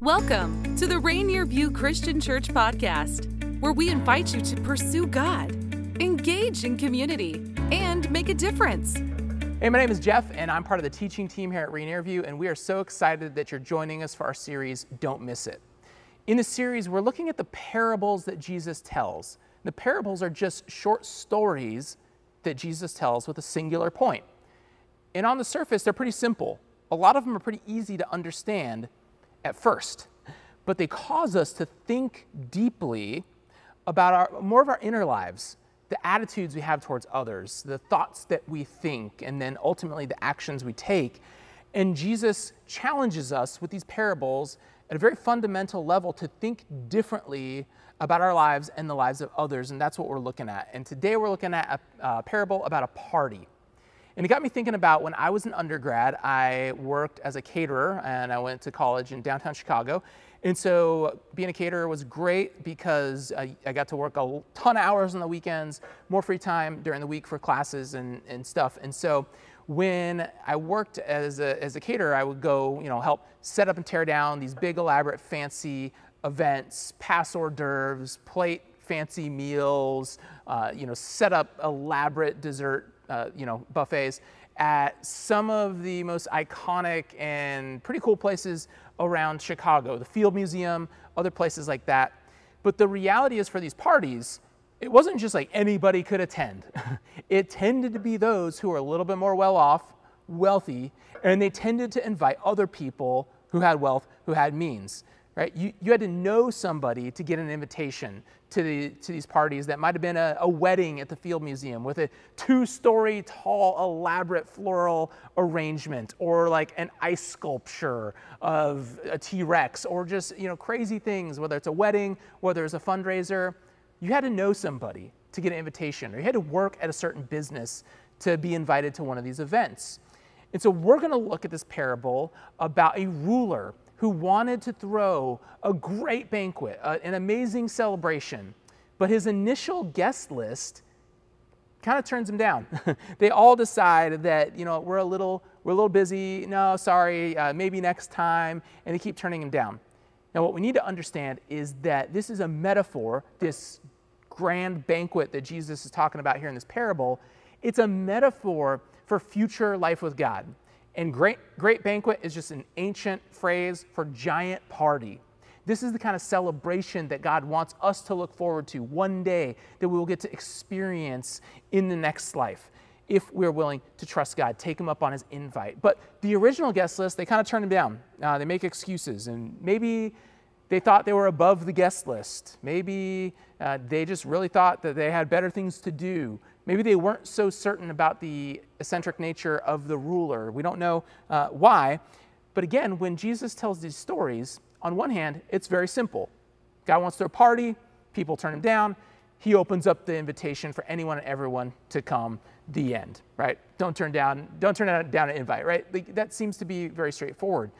Welcome to the Rainier View Christian Church podcast, where we invite you to pursue God, engage in community, and make a difference. Hey, my name is Jeff, and I'm part of the teaching team here at Rainier View, and we are so excited that you're joining us for our series, Don't Miss It. In the series, we're looking at the parables that Jesus tells. The parables are just short stories that Jesus tells with a singular point. And on the surface, they're pretty simple. A lot of them are pretty easy to understand at first, but they cause us to think deeply about our, more of our inner lives the attitudes we have towards others, the thoughts that we think, and then ultimately the actions we take. And Jesus challenges us with these parables at a very fundamental level to think differently about our lives and the lives of others. And that's what we're looking at. And today we're looking at a, a parable about a party. And it got me thinking about when I was an undergrad, I worked as a caterer and I went to college in downtown Chicago. And so being a caterer was great because I, I, got to work a ton of hours on the weekends, more free time during the week for classes and, and stuff. And so when I worked as a, as a caterer, I would go, you know, help set up and tear down these big, elaborate, fancy events, pass hors d'oeuvres, plate fancy meals, uh, you know, set up elaborate dessert, uh, you know, buffets at some of the most iconic and pretty cool places around Chicago, the Field Museum, other places like that. But the reality is for these parties, it wasn't just like anybody could attend. it tended to be those who were a little bit more well off, wealthy, and they tended to invite other people who had wealth, who had means right? You, you had to know somebody to get an invitation to, the, to these parties that might have been a, a wedding at the Field Museum with a two story tall, elaborate floral arrangement, or like an ice sculpture of a T Rex, or just you know, crazy things, whether it's a wedding, whether it's a fundraiser. You had to know somebody to get an invitation, or you had to work at a certain business to be invited to one of these events. And so we're going to look at this parable about a ruler who wanted to throw a great banquet, an amazing celebration, but his initial guest list kind of turns him down. they all decide that, you know, we're a little, we're a little busy. No, sorry, uh, maybe next time. And they keep turning him down. Now, what we need to understand is that this is a metaphor, this grand banquet that Jesus is talking about here in this parable. It's a metaphor for future life with God. And great, great banquet is just an ancient phrase for giant party. This is the kind of celebration that God wants us to look forward to one day that we will get to experience in the next life if we're willing to trust God, take him up on his invite. But the original guest list, they kind of turn him down. Uh, they make excuses, and maybe they thought they were above the guest list. Maybe uh, they just really thought that they had better things to do. Maybe they weren't so certain about the eccentric nature of the ruler. We don't know uh, why. But again, when Jesus tells these stories, on one hand, it's very simple. God wants to a party, people turn him down. He opens up the invitation for anyone and everyone to come. The end, right? Don't turn down, don't turn down an invite, right? That seems to be very straightforward.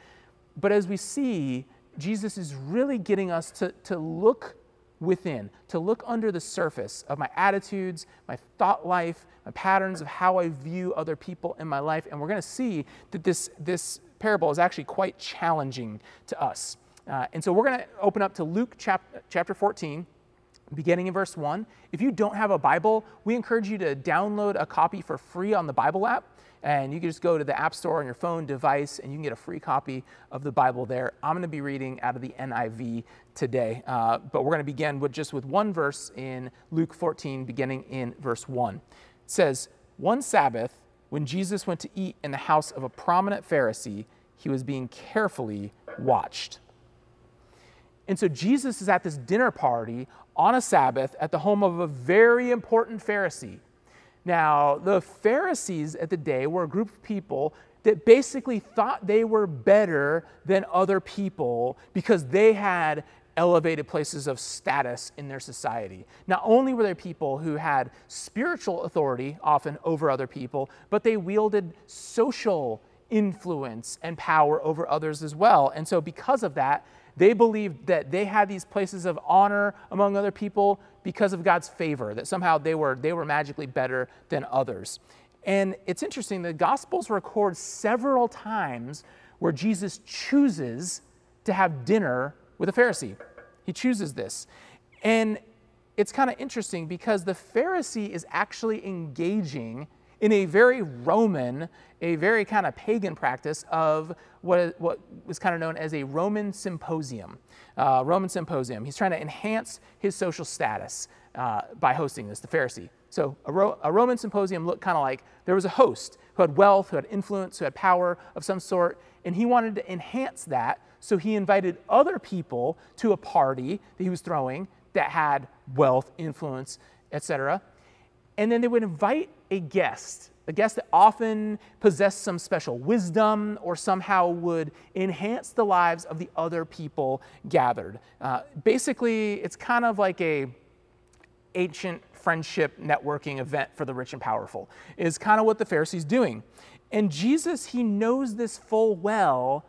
But as we see, Jesus is really getting us to, to look within, to look under the surface of my attitudes, my thought life, my patterns of how I view other people in my life. And we're going to see that this, this parable is actually quite challenging to us. Uh, and so we're going to open up to Luke chap- chapter 14, beginning in verse 1. If you don't have a Bible, we encourage you to download a copy for free on the Bible app. And you can just go to the App Store on your phone device and you can get a free copy of the Bible there. I'm going to be reading out of the NIV today, uh, but we're going to begin with just with one verse in Luke 14, beginning in verse 1. It says, One Sabbath, when Jesus went to eat in the house of a prominent Pharisee, he was being carefully watched. And so Jesus is at this dinner party on a Sabbath at the home of a very important Pharisee. Now, the Pharisees at the day were a group of people that basically thought they were better than other people because they had elevated places of status in their society. Not only were there people who had spiritual authority, often over other people, but they wielded social influence and power over others as well. And so, because of that, they believed that they had these places of honor among other people because of God's favor, that somehow they were, they were magically better than others. And it's interesting, the Gospels record several times where Jesus chooses to have dinner with a Pharisee. He chooses this. And it's kind of interesting because the Pharisee is actually engaging in a very Roman, a very kind of pagan practice of what, what was kind of known as a Roman symposium. Uh, Roman symposium. He's trying to enhance his social status uh, by hosting this, the Pharisee. So a, Ro- a Roman symposium looked kind of like there was a host who had wealth, who had influence, who had power of some sort, and he wanted to enhance that. So he invited other people to a party that he was throwing that had wealth, influence, etc. And then they would invite a guest, a guest that often possessed some special wisdom or somehow would enhance the lives of the other people gathered. Uh, basically, it's kind of like a ancient friendship networking event for the rich and powerful, is kind of what the Pharisees doing. And Jesus, he knows this full well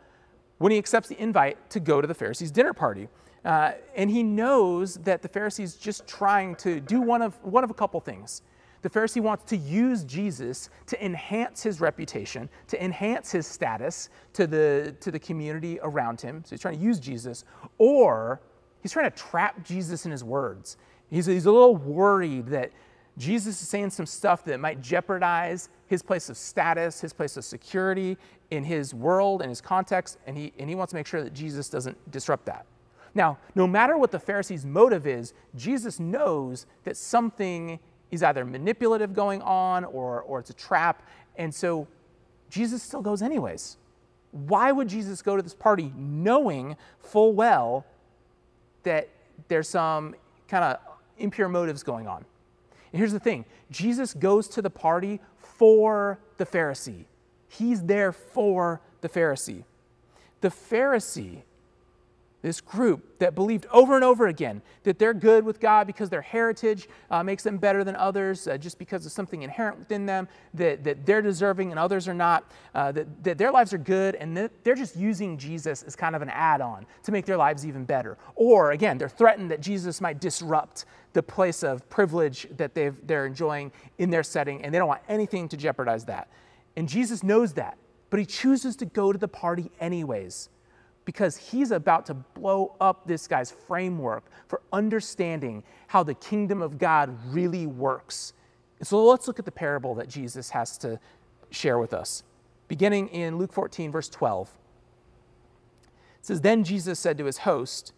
when he accepts the invite to go to the Pharisees' dinner party. Uh, and he knows that the Pharisees just trying to do one of, one of a couple things. The Pharisee wants to use Jesus to enhance his reputation, to enhance his status to the, to the community around him. So he's trying to use Jesus, or he's trying to trap Jesus in his words. He's, he's a little worried that Jesus is saying some stuff that might jeopardize his place of status, his place of security in his world and his context, and he, and he wants to make sure that Jesus doesn't disrupt that. Now, no matter what the Pharisees' motive is, Jesus knows that something is either manipulative going on or, or it's a trap, and so Jesus still goes anyways. Why would Jesus go to this party knowing full well that there's some kind of impure motives going on. And here's the thing Jesus goes to the party for the Pharisee, he's there for the Pharisee. The Pharisee this group that believed over and over again that they're good with God because their heritage uh, makes them better than others, uh, just because of something inherent within them, that, that they're deserving and others are not, uh, that, that their lives are good, and that they're just using Jesus as kind of an add on to make their lives even better. Or, again, they're threatened that Jesus might disrupt the place of privilege that they've, they're enjoying in their setting, and they don't want anything to jeopardize that. And Jesus knows that, but he chooses to go to the party anyways because he's about to blow up this guy's framework for understanding how the kingdom of God really works. And so let's look at the parable that Jesus has to share with us. Beginning in Luke 14, verse 12. It says, Then Jesus said to his host,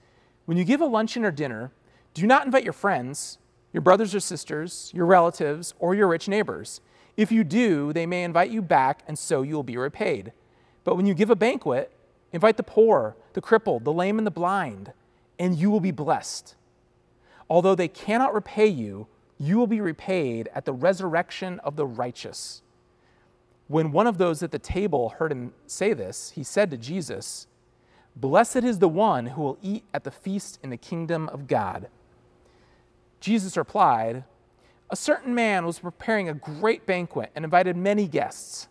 When you give a luncheon or dinner, do not invite your friends, your brothers or sisters, your relatives, or your rich neighbors. If you do, they may invite you back, and so you will be repaid. But when you give a banquet, Invite the poor, the crippled, the lame, and the blind, and you will be blessed. Although they cannot repay you, you will be repaid at the resurrection of the righteous. When one of those at the table heard him say this, he said to Jesus, Blessed is the one who will eat at the feast in the kingdom of God. Jesus replied, A certain man was preparing a great banquet and invited many guests.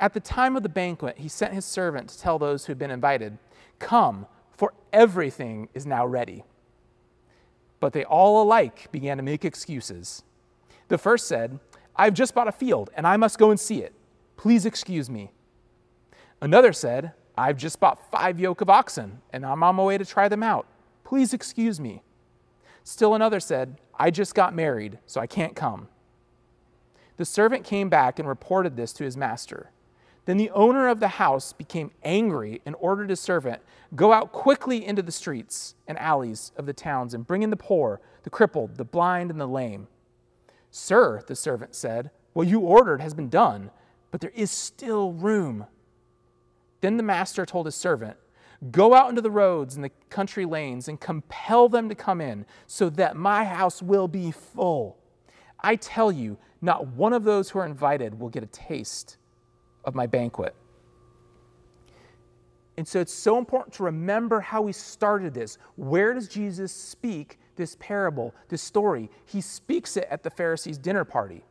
At the time of the banquet, he sent his servant to tell those who had been invited, Come, for everything is now ready. But they all alike began to make excuses. The first said, I've just bought a field, and I must go and see it. Please excuse me. Another said, I've just bought five yoke of oxen, and I'm on my way to try them out. Please excuse me. Still another said, I just got married, so I can't come. The servant came back and reported this to his master. Then the owner of the house became angry and ordered his servant, Go out quickly into the streets and alleys of the towns and bring in the poor, the crippled, the blind, and the lame. Sir, the servant said, What you ordered has been done, but there is still room. Then the master told his servant, Go out into the roads and the country lanes and compel them to come in, so that my house will be full. I tell you, not one of those who are invited will get a taste of my banquet. And so it's so important to remember how we started this. Where does Jesus speak this parable, this story? He speaks it at the Pharisees' dinner party.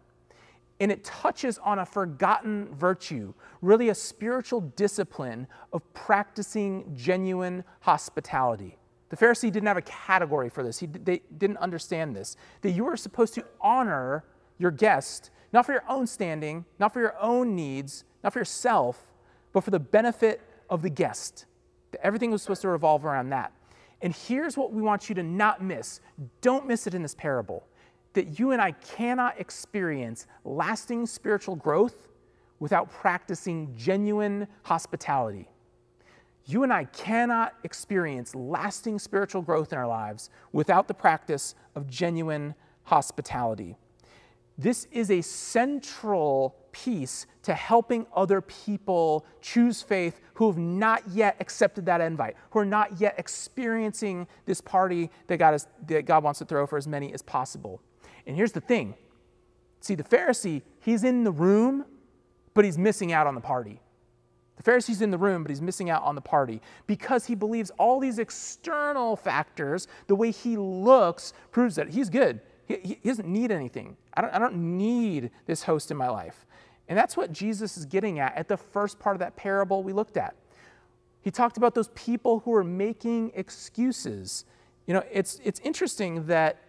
And it touches on a forgotten virtue, really a spiritual discipline of practicing genuine hospitality. The Pharisee didn't have a category for this, he, they didn't understand this. That you are supposed to honor your guest, not for your own standing, not for your own needs, not for yourself, but for the benefit of the guest. Everything was supposed to revolve around that. And here's what we want you to not miss. Don't miss it in this parable that you and I cannot experience lasting spiritual growth without practicing genuine hospitality. You and I cannot experience lasting spiritual growth in our lives without the practice of genuine hospitality. This is a central piece to helping other people choose faith who have not yet accepted that invite, who are not yet experiencing this party that God, is, that God wants to throw for as many as possible. And here's the thing see, the Pharisee, he's in the room, but he's missing out on the party. The Pharisee's in the room, but he's missing out on the party because he believes all these external factors, the way he looks, proves that he's good. He, he doesn't need anything. I don't, I don't need this host in my life. And that's what Jesus is getting at at the first part of that parable we looked at. He talked about those people who are making excuses. You know, it's, it's interesting that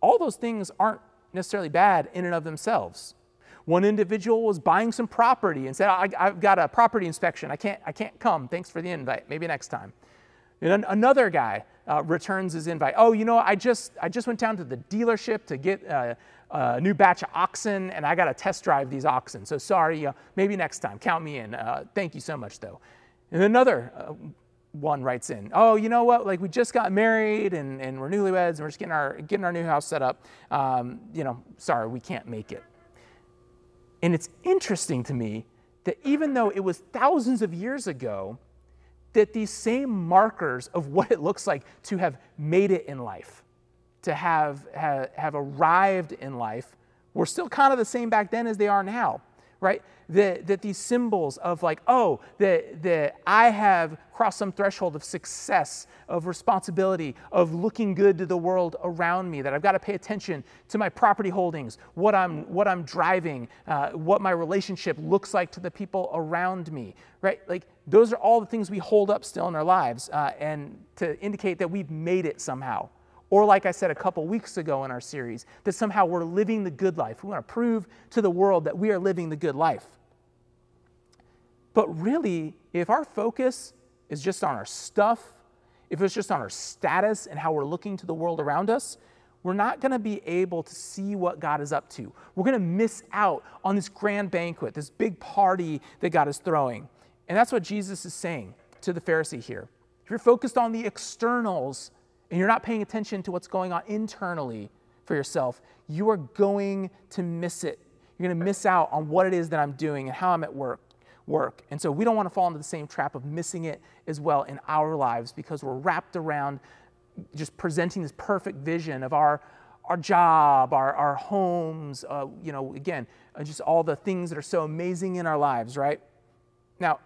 all those things aren't necessarily bad in and of themselves. One individual was buying some property and said, I, have got a property inspection. I can't, I can't come. Thanks for the invite. Maybe next time. And another guy uh, returns his invite. Oh, you know, I just, I just went down to the dealership to get uh, a new batch of oxen, and I got to test drive these oxen. So sorry, maybe next time. Count me in. Uh, thank you so much, though. And another uh, one writes in, oh, you know what? Like we just got married and, and we're newlyweds and we're just getting our getting our new house set up. Um, you know, sorry, we can't make it. And it's interesting to me that even though it was thousands of years ago, that these same markers of what it looks like to have made it in life, to have, have, have arrived in life, were still kind of the same back then as they are now right? That, that these symbols of like, oh, that, that I have crossed some threshold of success, of responsibility, of looking good to the world around me, that I've got to pay attention to my property holdings, what I'm, what I'm driving, uh, what my relationship looks like to the people around me, right? Like those are all the things we hold up still in our lives uh, and to indicate that we've made it somehow. Or, like I said a couple weeks ago in our series, that somehow we're living the good life. We want to prove to the world that we are living the good life. But really, if our focus is just on our stuff, if it's just on our status and how we're looking to the world around us, we're not going to be able to see what God is up to. We're going to miss out on this grand banquet, this big party that God is throwing. And that's what Jesus is saying to the Pharisee here. If you're focused on the externals, and you're not paying attention to what's going on internally for yourself, you are going to miss it. You're going to miss out on what it is that I'm doing and how I'm at work. Work. And so we don't want to fall into the same trap of missing it as well in our lives because we're wrapped around just presenting this perfect vision of our our job, our, our homes, uh, you know, again, uh, just all the things that are so amazing in our lives, right? Now,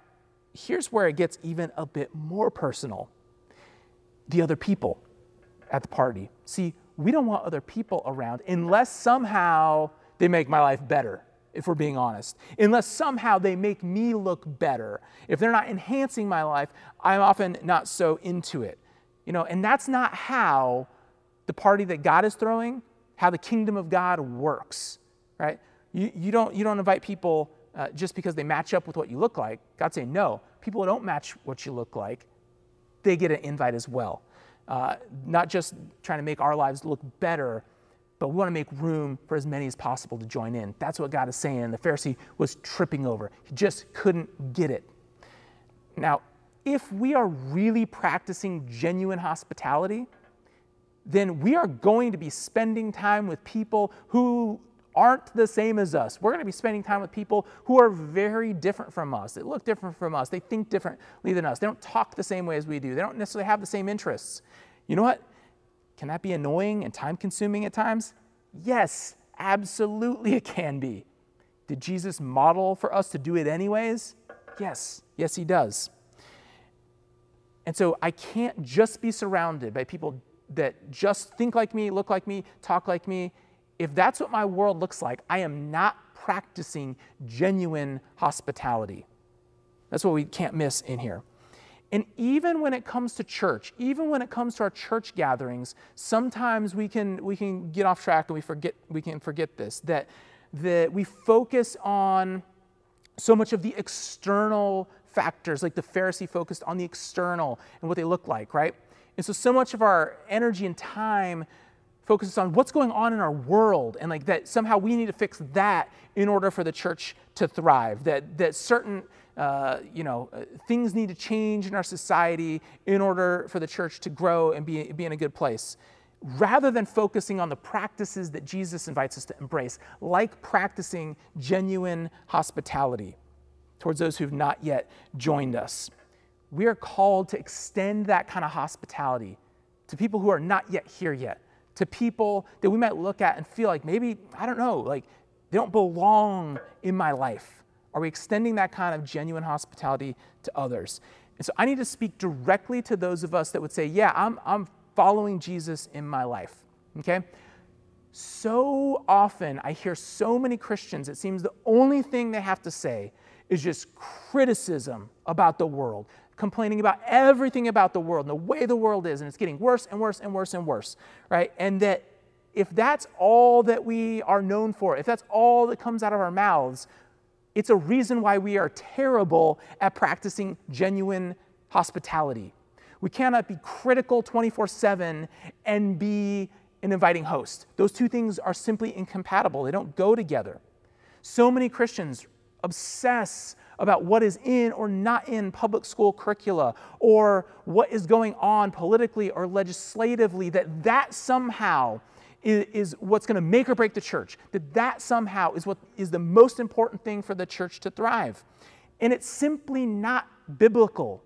here's where it gets even a bit more personal the other people at the party. See, we don't want other people around unless somehow they make my life better, if we're being honest. Unless somehow they make me look better. If they're not enhancing my life, I'm often not so into it. You know, and that's not how the party that God is throwing, how the kingdom of God works, right? You, you, don't, you don't invite people uh, just because they match up with what you look like. God's saying, no, people don't match what you look like, they get an invite as well uh, not just trying to make our lives look better, but we want to make room for as many as possible to join in. That's what God is saying. The Pharisee was tripping over, he just couldn't get it. Now, if we are really practicing genuine hospitality, then we are going to be spending time with people who aren't the same as us. We're going to be spending time with people who are very different from us. They look different from us. They think differently than us. They don't talk the same way as we do. They don't necessarily have the same interests. You know what? Can that be annoying and time consuming at times? Yes, absolutely it can be. Did Jesus model for us to do it anyways? Yes, yes, he does. And so I can't just be surrounded by people that just think like me, look like me, talk like me, if that's what my world looks like, I am not practicing genuine hospitality. That's what we can't miss in here. And even when it comes to church, even when it comes to our church gatherings, sometimes we can, we can get off track and we, forget, we can forget this that, that we focus on so much of the external factors, like the Pharisee focused on the external and what they look like, right? And so, so much of our energy and time focuses on what's going on in our world and like that somehow we need to fix that in order for the church to thrive that that certain uh, you know uh, things need to change in our society in order for the church to grow and be, be in a good place. Rather than focusing on the practices that jesus invites us to embrace like practicing genuine hospitality towards those who've not yet joined us we are called to extend that kind of hospitality to people who are not yet here yet to people that we might look at and feel like maybe, I don't know, like they don't belong in my life? Are we extending that kind of genuine hospitality to others? And so I need to speak directly to those of us that would say, yeah, I'm, I'm following Jesus in my life. Okay? So often I hear so many Christians, it seems the only thing they have to say is just criticism about the world complaining about everything about the world and the way the world is, and it's getting worse and worse and worse and worse, right? And that if that's all that we are known for, if that's all that comes out of our mouths, it's a reason why we are terrible at practicing genuine hospitality. We cannot be critical 24 7 and be an inviting host. Those two things are simply incompatible, they don't go together. So many Christians obsess about what is in or not in public school curricula or what is going on politically or legislatively, that that somehow is, what's going to make or break the church, that that somehow is what is the most important thing for the church to thrive. And it's simply not biblical.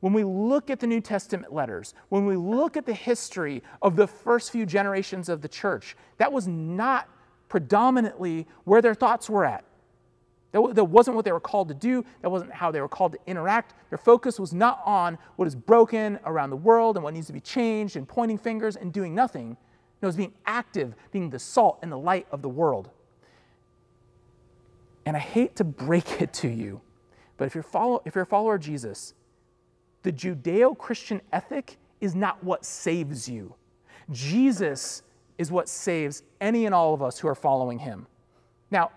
When we look at the New Testament letters, when we look at the history of the first few generations of the church, that was not predominantly where their thoughts were at. That, that wasn't what they were called to do. That wasn't how they were called to interact. Their focus was not on what is broken around the world and what needs to be changed and pointing fingers and doing nothing. No, it was being active, being the salt and the light of the world. And I hate to break it to you, but if you're, follow, if you're a follower of Jesus, the Judeo Christian ethic is not what saves you. Jesus is what saves any and all of us who are following him. Now,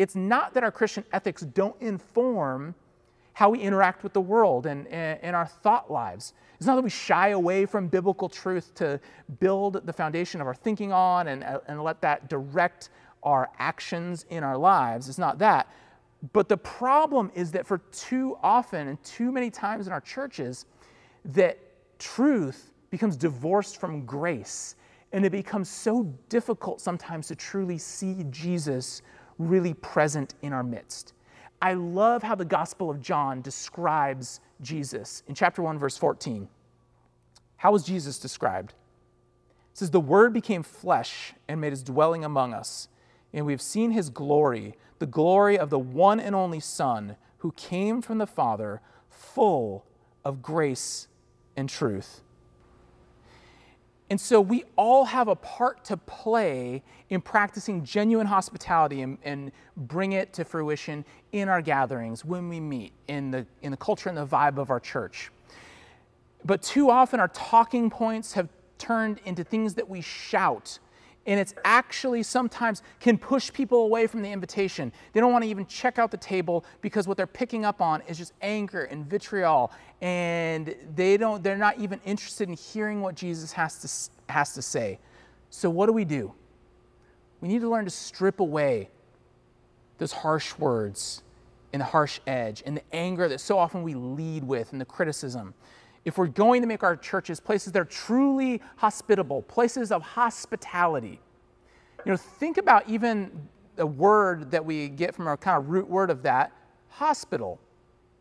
it's not that our Christian ethics don't inform how we interact with the world and, and, our thought lives. It's not that we shy away from biblical truth to build the foundation of our thinking on and, and let that direct our actions in our lives. It's not that. But the problem is that for too often and too many times in our churches, that truth becomes divorced from grace. And it becomes so difficult sometimes to truly see Jesus really present in our midst. I love how the Gospel of John describes Jesus in chapter 1, verse 14. How was Jesus described? It says, The Word became flesh and made his dwelling among us, and we've seen his glory, the glory of the one and only Son who came from the Father, full of grace and truth. And so we all have a part to play in practicing genuine hospitality and, and, bring it to fruition in our gatherings when we meet, in the, in the culture and the vibe of our church. But too often our talking points have turned into things that we shout and it's actually sometimes can push people away from the invitation. They don't want to even check out the table because what they're picking up on is just anger and vitriol, and they don't. They're not even interested in hearing what Jesus has to has to say. So what do we do? We need to learn to strip away those harsh words and the harsh edge and the anger that so often we lead with and the criticism if we're going to make our churches places that are truly hospitable, places of hospitality, you know, think about even the word that we get from our kind of root word of that, hospital.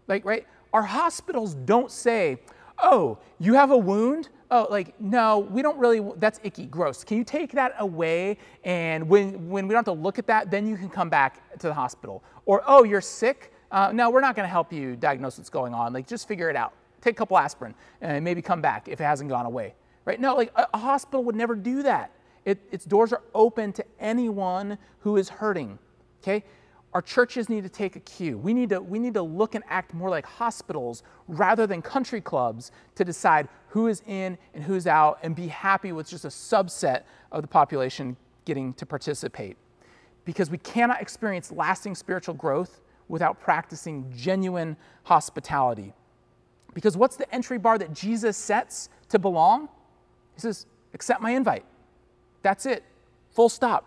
Like, right? Our hospitals don't say, oh, you have a wound? Oh, like, no, we don't really, that's icky, gross. Can you take that away? And when, when we don't have to look at that, then you can come back to the hospital. Or, oh, you're sick? Uh, no, we're not going to help you diagnose what's going on. Like, just figure it out. Take a couple aspirin and maybe come back if it hasn't gone away. Right? No, like a, a hospital would never do that. It, its doors are open to anyone who is hurting. Okay? Our churches need to take a cue. We need to, we need to look and act more like hospitals rather than country clubs to decide who is in and who's out and be happy with just a subset of the population getting to participate. Because we cannot experience lasting spiritual growth without practicing genuine hospitality. Because what's the entry bar that Jesus sets to belong? He says, accept my invite. That's it. Full stop.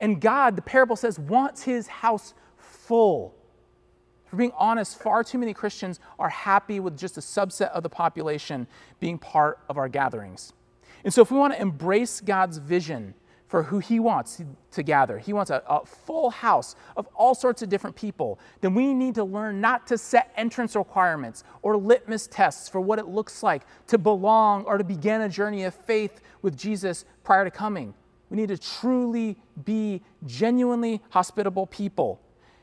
And God, the parable says, wants his house full. For being honest, far too many Christians are happy with just a subset of the population being part of our gatherings. And so, if we want to embrace God's vision for who He wants to gather, He wants a, a, full house of all sorts of different people, then we need to learn not to set entrance requirements or litmus tests for what it looks like to belong or to begin a journey of faith with Jesus prior to coming. We need to truly be genuinely hospitable people.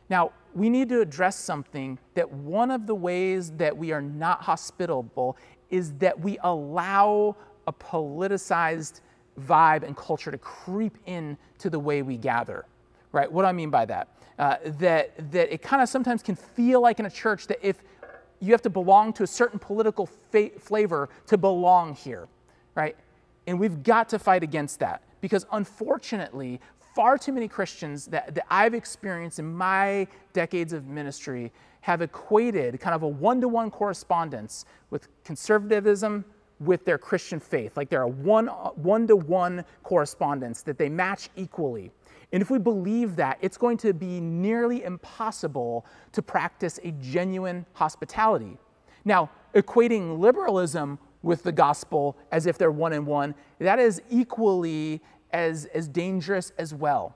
Now, we need to address something that one of the ways that we are not hospitable is that we allow a politicized vibe and culture to creep in to the way we gather. Right? What do I mean by that? Uh, that that it kind of sometimes can feel like in a church that if you have to belong to a certain political fa- flavor to belong here, right? And we've got to fight against that because unfortunately, far too many Christians that, that I've experienced in my decades of ministry have equated kind of a one to one correspondence with conservatism with their Christian faith. Like they're a one one to one correspondence that they match equally. And if we believe that, it's going to be nearly impossible to practice a genuine hospitality. Now, equating liberalism with the gospel as if they're one and one, that is equally as, as dangerous as well.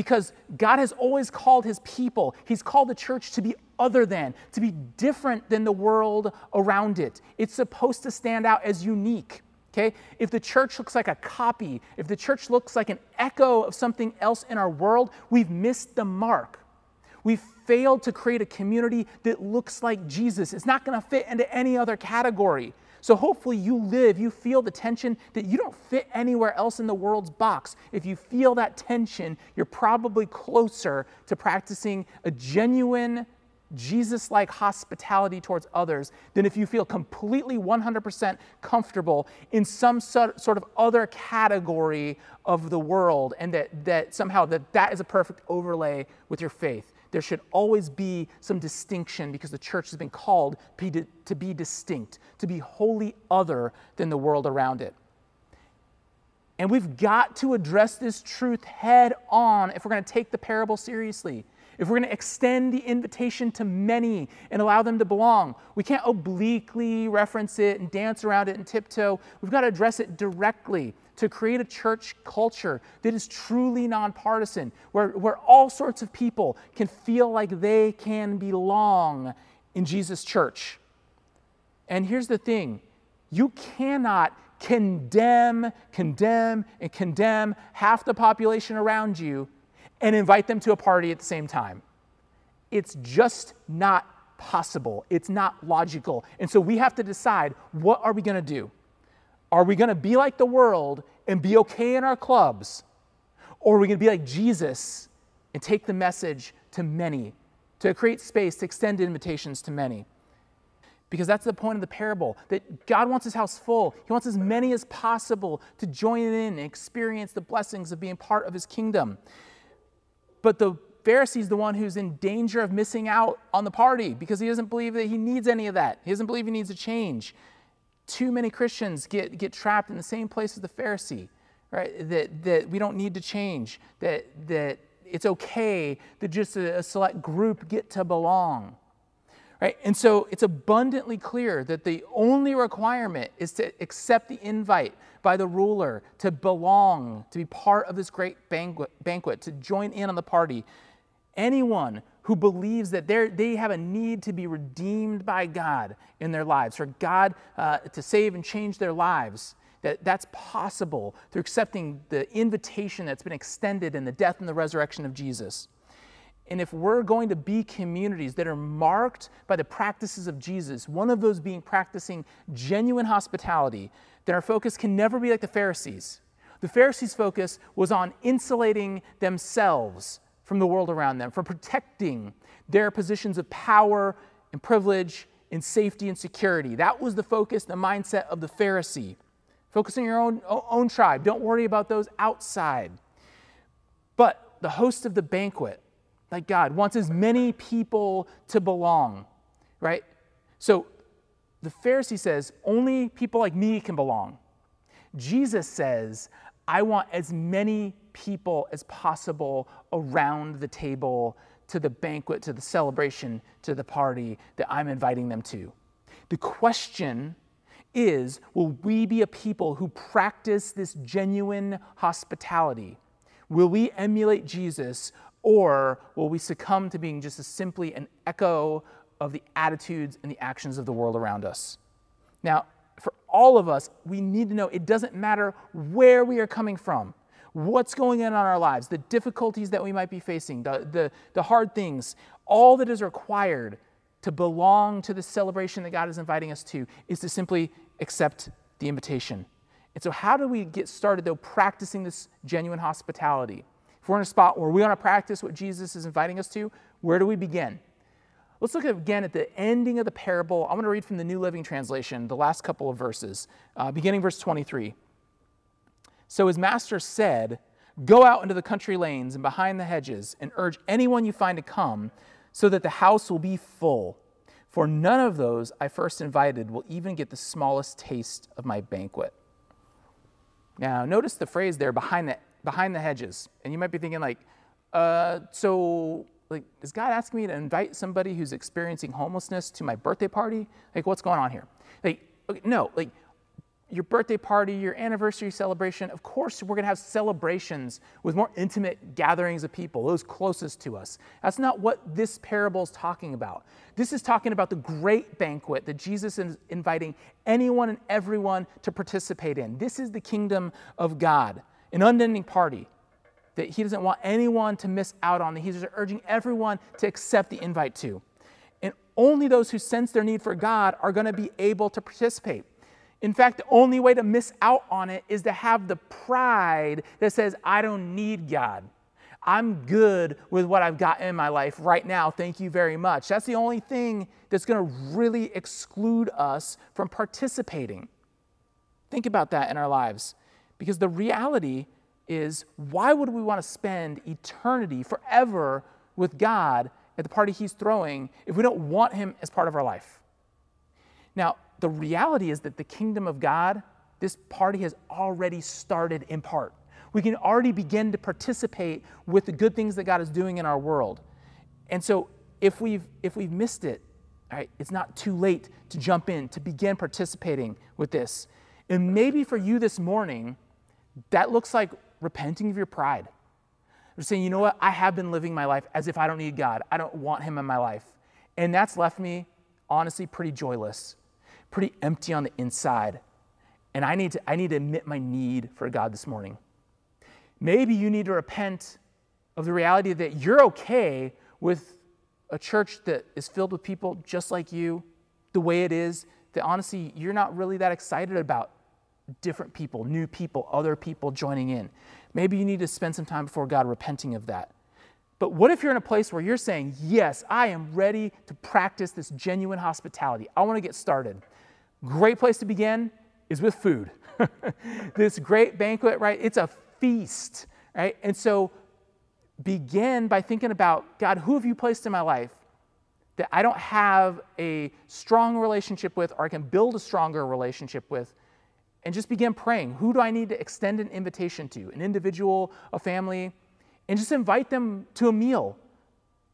Because God has always called his people, he's called the church to be other than, to be different than the world around it. It's supposed to stand out as unique. Okay? If the church looks like a copy, if the church looks like an echo of something else in our world, we've missed the mark. We've failed to create a community that looks like Jesus. It's not going to fit into any other category. So hopefully you live, you feel the tension that you don't fit anywhere else in the world's box. If you feel that tension, you're probably closer to practicing a genuine Jesus like hospitality towards others than if you feel completely 100% comfortable in some sort of other category of the world and that, that somehow that, that is a perfect overlay with your faith there should always be some distinction because the church has been called to be distinct, to be wholly other than the world around it. And we've got to address this truth head on if we're going to take the parable seriously. If we're going to extend the invitation to many and allow them to belong, we can't obliquely reference it and dance around it and tiptoe. We've got to address it directly to create a church culture that is truly nonpartisan, where, where all sorts of people can feel like they can belong in Jesus' church. And here's the thing you cannot condemn, condemn, and condemn half the population around you and invite them to a party at the same time. It's just not possible. It's not logical. And so we have to decide what are we going to do? Are we going to be like the world and be okay in our clubs? Or are we going to be like Jesus and take the message to many, to create space, to extend invitations to many? Because that's the point of the parable that God wants his house full. He wants as many as possible to join in and experience the blessings of being part of his kingdom. But the Pharisee is the one who's in danger of missing out on the party because he doesn't believe that he needs any of that. He doesn't believe he needs a change too many Christians get, get trapped in the same place as the Pharisee, right? That, that we don't need to change, that, that it's okay that just a, a select group get to belong. Right? And so it's abundantly clear that the only requirement is to accept the invite by the ruler to belong, to be part of this great banquet, banquet to join in on the party. Anyone who believes that they have a need to be redeemed by God in their lives, for God uh, to save and change their lives, that that's possible through accepting the invitation that's been extended in the death and the resurrection of Jesus. And if we're going to be communities that are marked by the practices of Jesus, one of those being practicing genuine hospitality, then our focus can never be like the Pharisees. The Pharisees' focus was on insulating themselves from the world around them, from protecting their positions of power and privilege and safety and security. That was the focus, the mindset of the Pharisee. Focus on your own, own tribe. Don't worry about those outside. But the host of the banquet, like God, wants as many people to belong, right? So the Pharisee says, only people like me can belong. Jesus says, I want as many people as possible around the table to the banquet, to the celebration, to the party that I'm inviting them to. The question is will we be a people who practice this genuine hospitality? Will we emulate Jesus or will we succumb to being just simply an echo of the attitudes and the actions of the world around us? Now, for all of us, we need to know it doesn't matter where we are coming from, what's going on in our lives, the difficulties that we might be facing, the, the, the hard things, all that is required to belong to the celebration that God is inviting us to is to simply accept the invitation. And so, how do we get started, though, practicing this genuine hospitality? If we're in a spot where we want to practice what Jesus is inviting us to, where do we begin? Let's look again at the ending of the parable. I'm going to read from the New Living Translation, the last couple of verses, uh, beginning verse 23. So his master said, Go out into the country lanes and behind the hedges and urge anyone you find to come, so that the house will be full. For none of those I first invited will even get the smallest taste of my banquet. Now, notice the phrase there behind the, behind the hedges. And you might be thinking, like, uh, so like, is God asking me to invite somebody who's experiencing homelessness to my birthday party? Like, what's going on here? Like, okay, no, like, your birthday party, your anniversary celebration, of course, we're going to have celebrations with more intimate gatherings of people, those closest to us. That's not what this parable is talking about. This is talking about the great banquet that Jesus is inviting anyone and everyone to participate in. This is the kingdom of God, an unending party that he doesn't want anyone to miss out on, that he's urging everyone to accept the invite to. And only those who sense their need for God are going to be able to participate. In fact, the only way to miss out on it is to have the pride that says, I don't need God. I'm good with what I've got in my life right now. Thank you very much. That's the only thing that's going to really exclude us from participating. Think about that in our lives. Because the reality is why would we want to spend eternity forever with God at the party He's throwing if we don't want Him as part of our life? Now, the reality is that the kingdom of God, this party has already started in part. We can already begin to participate with the good things that God is doing in our world. And so if we've if we've missed it, it's not too late to jump in, to begin participating with this. And maybe for you this morning, that looks like repenting of your pride. You're saying, you know what, I have been living my life as if I don't need God. I don't want Him in my life. And that's left me, honestly, pretty joyless pretty empty on the inside. And I need to, I need to admit my need for God this morning. Maybe you need to repent of the reality that you're okay with a church that is filled with people just like you, the way it is, that honestly, you're not really that excited about different people, new people, other people joining in. Maybe you need to spend some time before God repenting of that. But what if you're in a place where you're saying, Yes, I am ready to practice this genuine hospitality? I want to get started. Great place to begin is with food. this great banquet, right? It's a feast, right? And so begin by thinking about God, who have you placed in my life that I don't have a strong relationship with or I can build a stronger relationship with? And just begin praying. Who do I need to extend an invitation to? An individual, a family? And just invite them to a meal,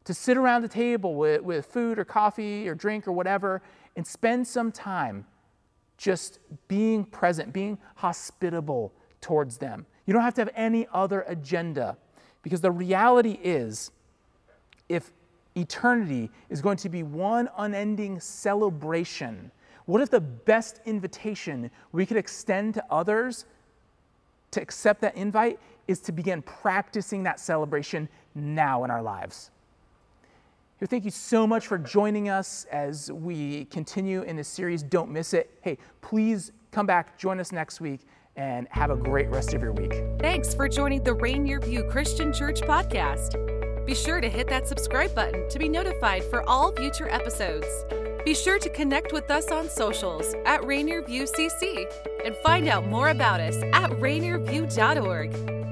to sit around the table with, with food or coffee or drink or whatever, and spend some time just being present, being hospitable towards them. You don't have to have any other agenda because the reality is if eternity is going to be one unending celebration, what if the best invitation we could extend to others to accept that invite is to begin practicing that celebration now in our lives? Thank you so much for joining us as we continue in this series. Don't miss it. Hey, please come back, join us next week, and have a great rest of your week. Thanks for joining the Rainier View Christian Church podcast. Be sure to hit that subscribe button to be notified for all future episodes. Be sure to connect with us on socials at Rainier View CC and find out more about us at rainierview.org.